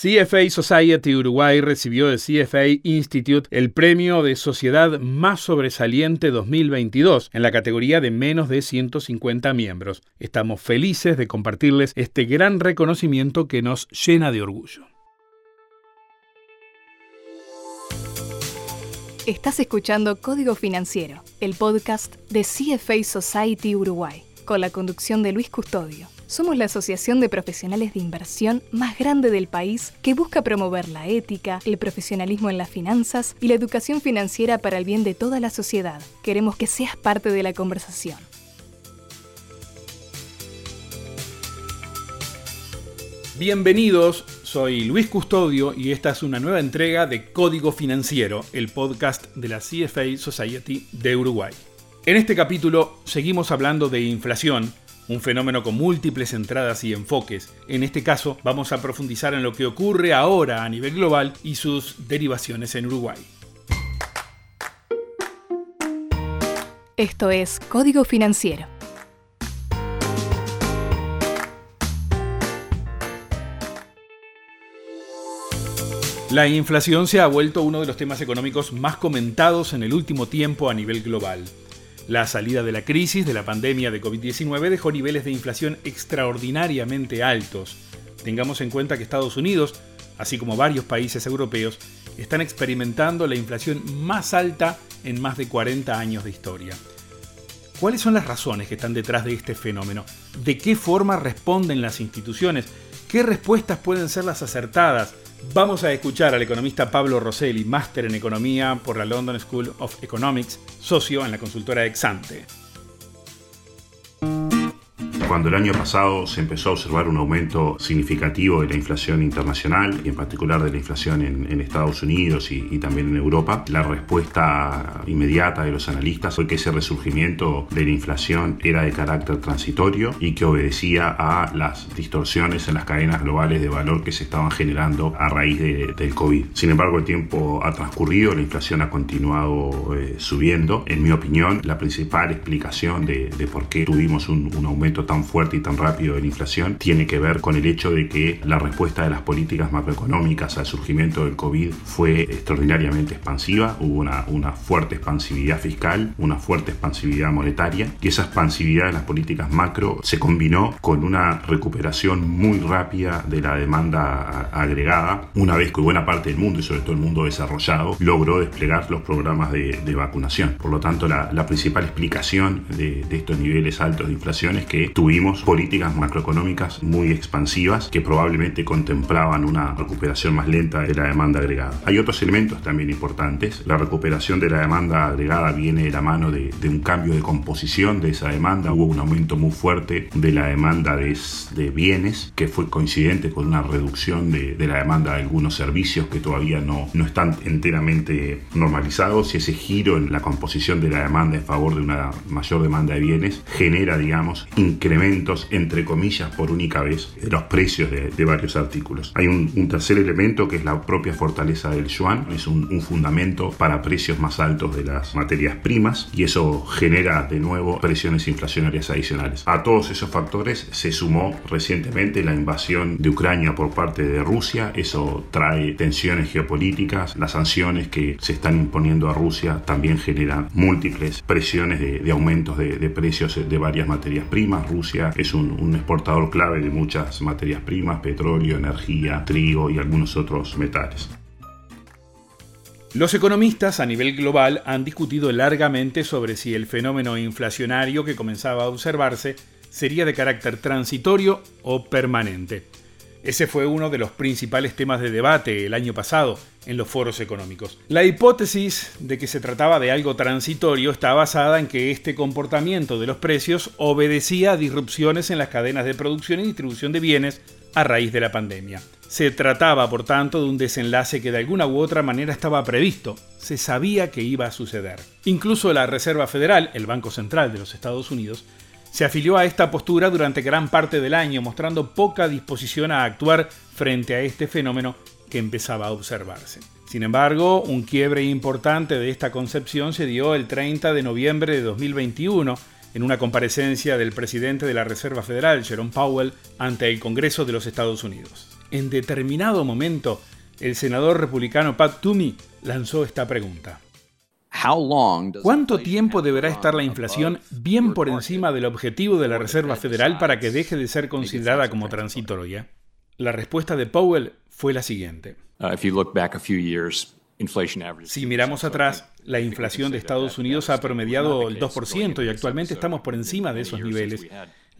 CFA Society Uruguay recibió de CFA Institute el premio de Sociedad Más Sobresaliente 2022 en la categoría de menos de 150 miembros. Estamos felices de compartirles este gran reconocimiento que nos llena de orgullo. Estás escuchando Código Financiero, el podcast de CFA Society Uruguay, con la conducción de Luis Custodio. Somos la asociación de profesionales de inversión más grande del país que busca promover la ética, el profesionalismo en las finanzas y la educación financiera para el bien de toda la sociedad. Queremos que seas parte de la conversación. Bienvenidos, soy Luis Custodio y esta es una nueva entrega de Código Financiero, el podcast de la CFA Society de Uruguay. En este capítulo seguimos hablando de inflación un fenómeno con múltiples entradas y enfoques. En este caso vamos a profundizar en lo que ocurre ahora a nivel global y sus derivaciones en Uruguay. Esto es Código Financiero. La inflación se ha vuelto uno de los temas económicos más comentados en el último tiempo a nivel global. La salida de la crisis de la pandemia de COVID-19 dejó niveles de inflación extraordinariamente altos. Tengamos en cuenta que Estados Unidos, así como varios países europeos, están experimentando la inflación más alta en más de 40 años de historia. ¿Cuáles son las razones que están detrás de este fenómeno? ¿De qué forma responden las instituciones? ¿Qué respuestas pueden ser las acertadas? Vamos a escuchar al economista Pablo Rosselli, máster en economía por la London School of Economics, socio en la consultora Exante. Cuando el año pasado se empezó a observar un aumento significativo de la inflación internacional y en particular de la inflación en, Estados Unidos y, también en Europa, la respuesta inmediata de los analistas fue que ese resurgimiento de la inflación era de carácter transitorio y que obedecía a las distorsiones en las cadenas globales de valor que se estaban generando a raíz del COVID. Sin embargo, el tiempo ha transcurrido, la inflación ha continuado eh, subiendo. En mi opinión, la principal explicación de, por qué tuvimos un, un aumento tan fuerte y tan rápido de la inflación tiene que ver con el hecho de que la respuesta de las políticas macroeconómicas al surgimiento del COVID fue extraordinariamente expansiva, hubo una, una fuerte expansividad fiscal, una fuerte expansividad monetaria y esa expansividad de las políticas macro se combinó con una recuperación muy rápida de la demanda agregada una vez que buena parte del mundo y sobre todo el mundo desarrollado logró desplegar los programas de, vacunación. Por lo tanto, la, la principal explicación de, de estos niveles altos de inflación es que tuvimos políticas macroeconómicas muy expansivas que probablemente contemplaban una recuperación más lenta de la demanda agregada. Hay otros elementos también importantes. La recuperación de la demanda agregada viene de la mano de, un cambio de composición de esa demanda. Hubo un aumento muy fuerte de la demanda de, de bienes que fue coincidente con una reducción de, de, la demanda de algunos servicios que todavía no, no están enteramente normalizados y ese giro en la composición de la demanda en favor de una mayor demanda de bienes genera, digamos, incremento entre comillas, por única vez los precios de, varios artículos. Hay un, tercer elemento que es la propia fortaleza del yuan, es un, fundamento para precios más altos de las materias primas y eso genera de nuevo presiones inflacionarias adicionales. A todos esos factores se sumó recientemente la invasión de Ucrania por parte de Rusia, eso trae tensiones geopolíticas, las sanciones que se están imponiendo a Rusia también generan múltiples presiones de, aumentos de precios de varias materias primas. Rusia es un, exportador clave de muchas materias primas, petróleo, energía, trigo y algunos otros metales. Los economistas a nivel global han discutido largamente sobre si el fenómeno inflacionario que comenzaba a observarse sería de carácter transitorio o permanente. Ese fue uno de los principales temas de debate el año pasado en los foros económicos. La hipótesis de que se trataba de algo transitorio está basada en que este comportamiento de los precios obedecía a disrupciones en las cadenas de producción y distribución de bienes a raíz de la pandemia. Se trataba, por tanto, de un desenlace que de alguna u otra manera estaba previsto. Se sabía que iba a suceder. Incluso la Reserva Federal, el Banco Central de los Estados Unidos, se afilió a esta postura durante gran parte del año, mostrando poca disposición a actuar frente a este fenómeno que empezaba a observarse. Sin embargo, un quiebre importante de esta concepción se dio el 30 de noviembre de 2021 en una comparecencia del presidente de la Reserva Federal, Jerome Powell, ante el Congreso de los Estados Unidos. en determinado momento, el senador republicano Pat Toomey lanzó esta pregunta. ¿Cuánto tiempo deberá estar la inflación bien por encima del objetivo de la Reserva Federal para que deje de ser considerada como transitoria? La respuesta de Powell fue la siguiente. Uh, si miramos atrás, la inflación de Estados Unidos ha promediado el 2% y actualmente estamos por encima de esos niveles.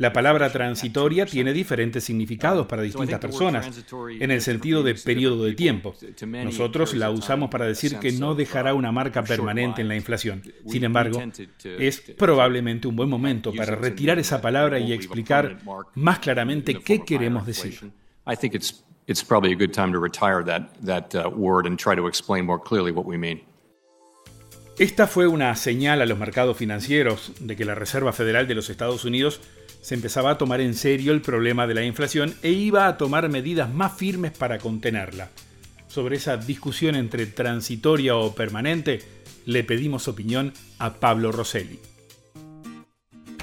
La palabra transitoria tiene diferentes significados para distintas personas, en el sentido de periodo de tiempo. Nosotros la usamos para decir que no dejará una marca permanente en la inflación. Sin embargo, es probablemente un buen momento para retirar esa palabra y explicar más claramente qué queremos decir it's probably a good time to retire that, that uh, word and try to explain more clearly what we mean. Esta fue una señal a los mercados financieros de que la Reserva Federal de los Estados Unidos se empezaba a tomar en serio el problema de la inflación e iba a tomar medidas más firmes para contenerla. Sobre esa discusión entre transitoria o permanente, le pedimos opinión a Pablo Rosselli.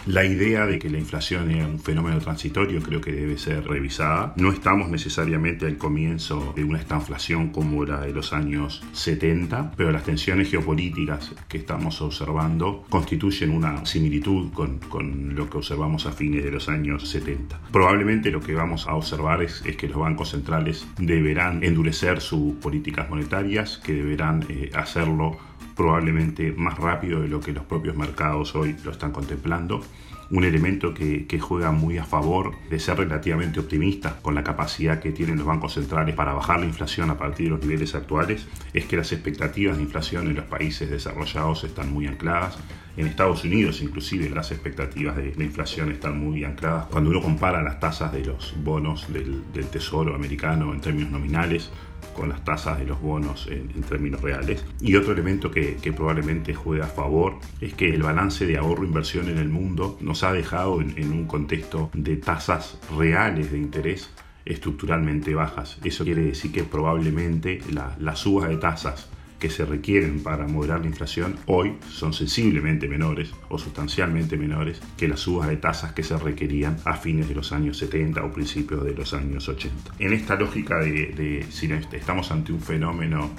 La idea de que la inflación es un fenómeno transitorio creo que debe ser revisada. No estamos necesariamente al comienzo de una estanflación como era de los años 70, pero las tensiones geopolíticas que estamos observando constituyen una similitud con, con lo que observamos a fines de los años 70. Probablemente lo que vamos a observar es, es que los bancos centrales deberán endurecer sus políticas monetarias, que deberán eh, hacerlo probablemente más rápido de lo que los propios mercados hoy lo están contemplando. Un elemento que, juega muy a favor de ser relativamente optimista con la capacidad que tienen los bancos centrales para bajar la inflación a partir de los niveles actuales es que las expectativas de inflación en los países desarrollados están muy ancladas. En Estados Unidos inclusive las expectativas de la inflación están muy ancladas. Cuando uno compara las tasas de los bonos del Tesoro americano en términos nominales con las tasas de los bonos en, términos reales. Y otro elemento que, probablemente juega a favor es que el balance de ahorro-inversión en el mundo nos ha dejado en, un contexto de tasas reales de interés estructuralmente bajas. Eso quiere decir que probablemente la, la suba de tasas que se requieren para moderar la inflación hoy son sensiblemente menores o sustancialmente menores que las subas de tasas que se requerían a fines de los años 70 o principios de los años 80. En esta lógica de, si estamos ante un fenómeno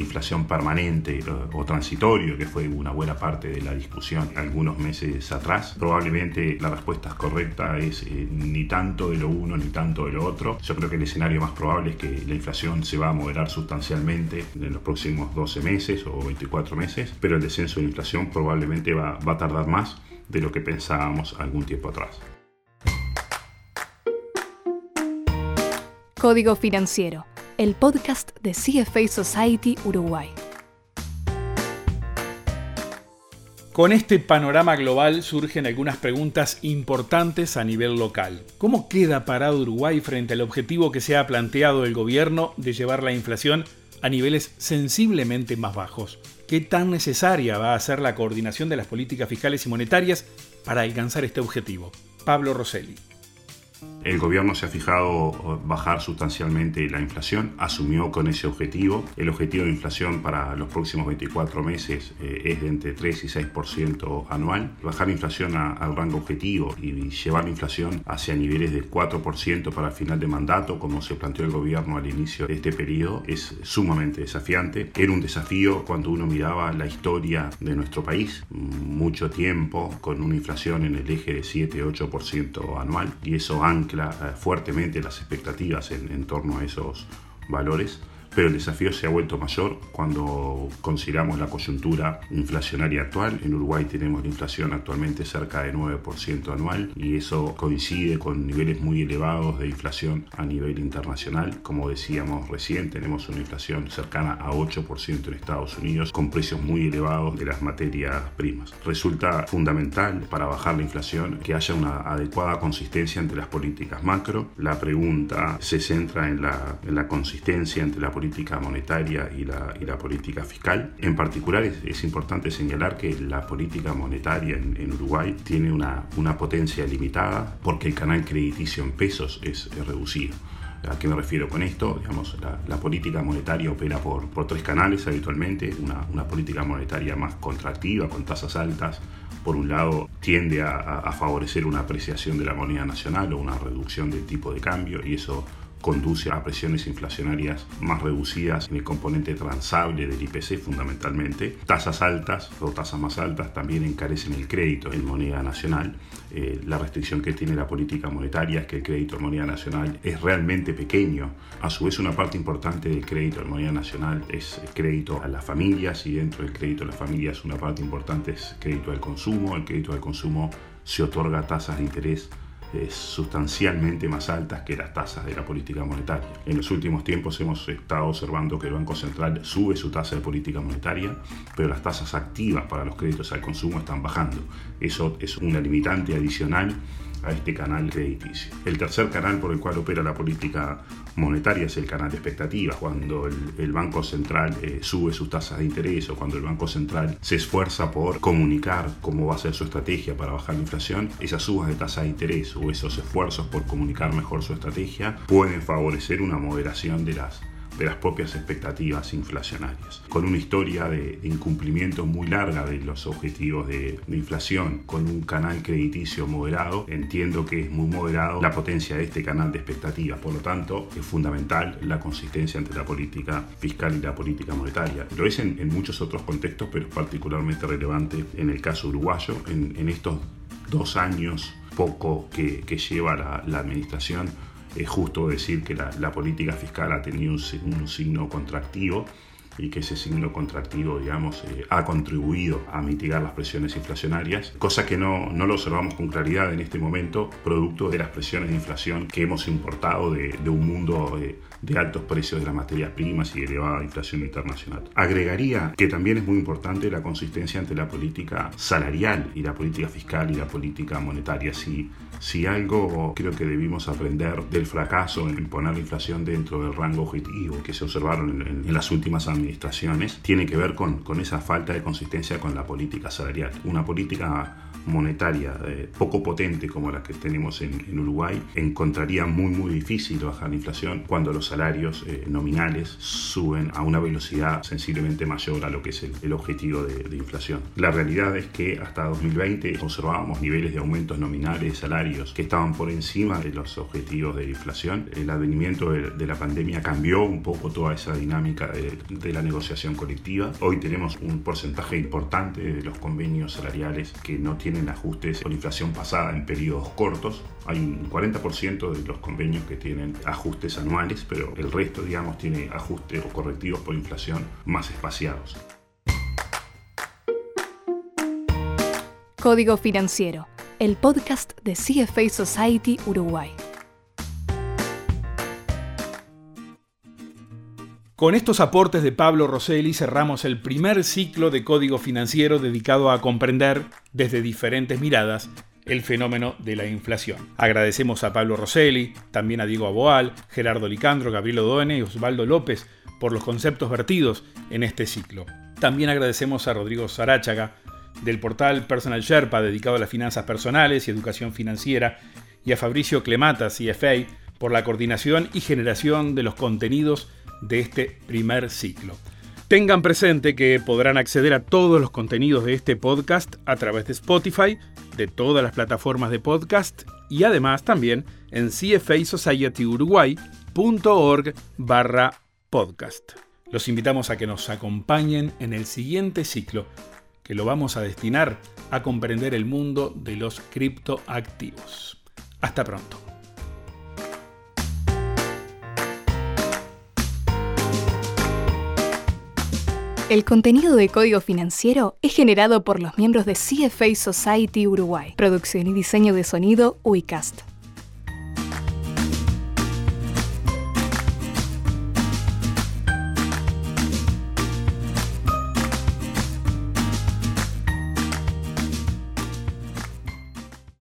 inflación permanente o, transitorio, que fue una buena parte de la discusión algunos meses atrás. Probablemente la respuesta correcta es eh, ni tanto de lo uno ni tanto de lo otro. Yo creo que el escenario más probable es que la inflación se va a moderar sustancialmente en los próximos 12 meses o 24 meses, pero el descenso de inflación probablemente va a tardar más de lo que pensábamos algún tiempo atrás. Código Financiero el podcast de CFA Society Uruguay. Con este panorama global surgen algunas preguntas importantes a nivel local. ¿Cómo queda parado Uruguay frente al objetivo que se ha planteado el gobierno de llevar la inflación a niveles sensiblemente más bajos? ¿Qué tan necesaria va a ser la coordinación de las políticas fiscales y monetarias para alcanzar este objetivo? Pablo Rosselli. El gobierno se ha fijado bajar sustancialmente la inflación, asumió con ese objetivo. El objetivo de inflación para los próximos 24 meses eh, es de entre 3 y 6% anual. Bajar la inflación al rango objetivo y llevar la inflación hacia niveles del 4% para el final de mandato, como se planteó el gobierno al inicio de este periodo, es sumamente desafiante. Era un desafío cuando uno miraba la historia de nuestro país, mucho tiempo con una inflación en el eje de 7-8% anual, y eso ancla eh, fuertemente las expectativas en, en torno a esos valores pero el desafío se ha vuelto mayor cuando consideramos la coyuntura inflacionaria actual. En Uruguay tenemos la inflación actualmente cerca de 9% anual y eso coincide con niveles muy elevados de inflación a nivel internacional. Como decíamos recién, tenemos una inflación cercana a 8% en Estados Unidos con precios muy elevados de las materias primas. Resulta fundamental para bajar la inflación que haya una adecuada consistencia entre las políticas macro. La pregunta se centra en la, en la consistencia entre la política política monetaria y la, y la política fiscal. En particular es, importante señalar que la política monetaria en, Uruguay tiene una, una, potencia limitada porque el canal crediticio en pesos es, reducido. ¿A qué me refiero con esto? Digamos, la, política monetaria opera por, por tres canales habitualmente. Una, una, política monetaria más contractiva, con tasas altas. Por un lado, tiende a, favorecer una apreciación de la moneda nacional o una reducción del tipo de cambio y eso conduce a presiones inflacionarias más reducidas en el componente transable del IPC fundamentalmente. Tasas altas o tasas más altas también encarecen el crédito en moneda nacional. Eh, la restricción que tiene la política monetaria es que el crédito en moneda nacional es realmente pequeño. A su vez una parte importante del crédito en moneda nacional es crédito a las familias y dentro del crédito a las familias una parte importante es crédito al consumo. El crédito al consumo se otorga tasas de interés sustancialmente más altas que las tasas de la política monetaria. En los últimos tiempos hemos estado observando que el Banco Central sube su tasa de política monetaria, pero las tasas activas para los créditos al consumo están bajando. Eso es una limitante adicional a este canal crediticio. El tercer canal por el cual opera la política monetaria es el canal de expectativas, cuando el, Banco Central eh, sube sus tasas de interés o cuando el Banco Central se esfuerza por comunicar cómo va a ser su estrategia para bajar la inflación, esas subas de tasa de interés o esos esfuerzos por comunicar mejor su estrategia pueden favorecer una moderación de las de las propias expectativas inflacionarias. Con una historia de, incumplimiento muy larga de los objetivos de, inflación, con un canal crediticio moderado, entiendo que es muy moderado la potencia de este canal de expectativas. Por lo tanto, es fundamental la consistencia entre la política fiscal y la política monetaria. Lo es en, muchos otros contextos, pero es particularmente relevante en el caso uruguayo. En, estos dos años poco que, lleva la administración, es justo decir que la, política fiscal ha tenido un, signo contractivo y que ese signo contractivo, digamos, eh, ha contribuido a mitigar las presiones inflacionarias, cosa que no, no, lo observamos con claridad en este momento, producto de las presiones de inflación que hemos importado de, un mundo eh, de altos precios de las materias primas y elevada inflación internacional. Agregaría que también es muy importante la consistencia entre la política salarial y la política fiscal y la política monetaria. Si, si algo creo que debimos aprender del fracaso en poner la inflación dentro del rango objetivo que se observaron en, las últimas administraciones, tiene que ver con, con esa falta de consistencia con la política salarial. Una política monetaria eh, poco potente como la que tenemos en, Uruguay, encontraría muy muy difícil bajar la inflación cuando los salarios eh, nominales suben a una velocidad sensiblemente mayor a lo que es el, objetivo de, inflación. La realidad es que hasta 2020 observábamos niveles de aumentos nominales de salarios que estaban por encima de los objetivos de inflación. El advenimiento de, la pandemia cambió un poco toda esa dinámica de, de la negociación colectiva. Hoy tenemos un porcentaje importante de los convenios salariales que no tienen ajustes por inflación pasada en periodos cortos. Hay un 40% de los convenios que tienen ajustes anuales, pero el resto, digamos, tiene ajustes o correctivos por inflación más espaciados. Código Financiero, el podcast de CFA Society Uruguay. Con estos aportes de Pablo Rosselli cerramos el primer ciclo de código financiero dedicado a comprender, desde diferentes miradas, el fenómeno de la inflación. Agradecemos a Pablo Rosselli, también a Diego Aboal, Gerardo Licandro, Gabriel Odoene y Osvaldo López por los conceptos vertidos en este ciclo. También agradecemos a Rodrigo Sarachaga, del portal Personal Sherpa dedicado a las finanzas personales y educación financiera, y a Fabricio Clemata, CFA, por la coordinación y generación de los contenidos de este primer ciclo. Tengan presente que podrán acceder a todos los contenidos de este podcast a través de Spotify, de todas las plataformas de podcast y además también en cfasocietyuruguay.org barra podcast. Los invitamos a que nos acompañen en el siguiente ciclo, que lo vamos a destinar a comprender el mundo de los criptoactivos. Hasta pronto. El contenido de Código Financiero es generado por los miembros de CFA Society Uruguay. Producción y diseño de sonido UICAST.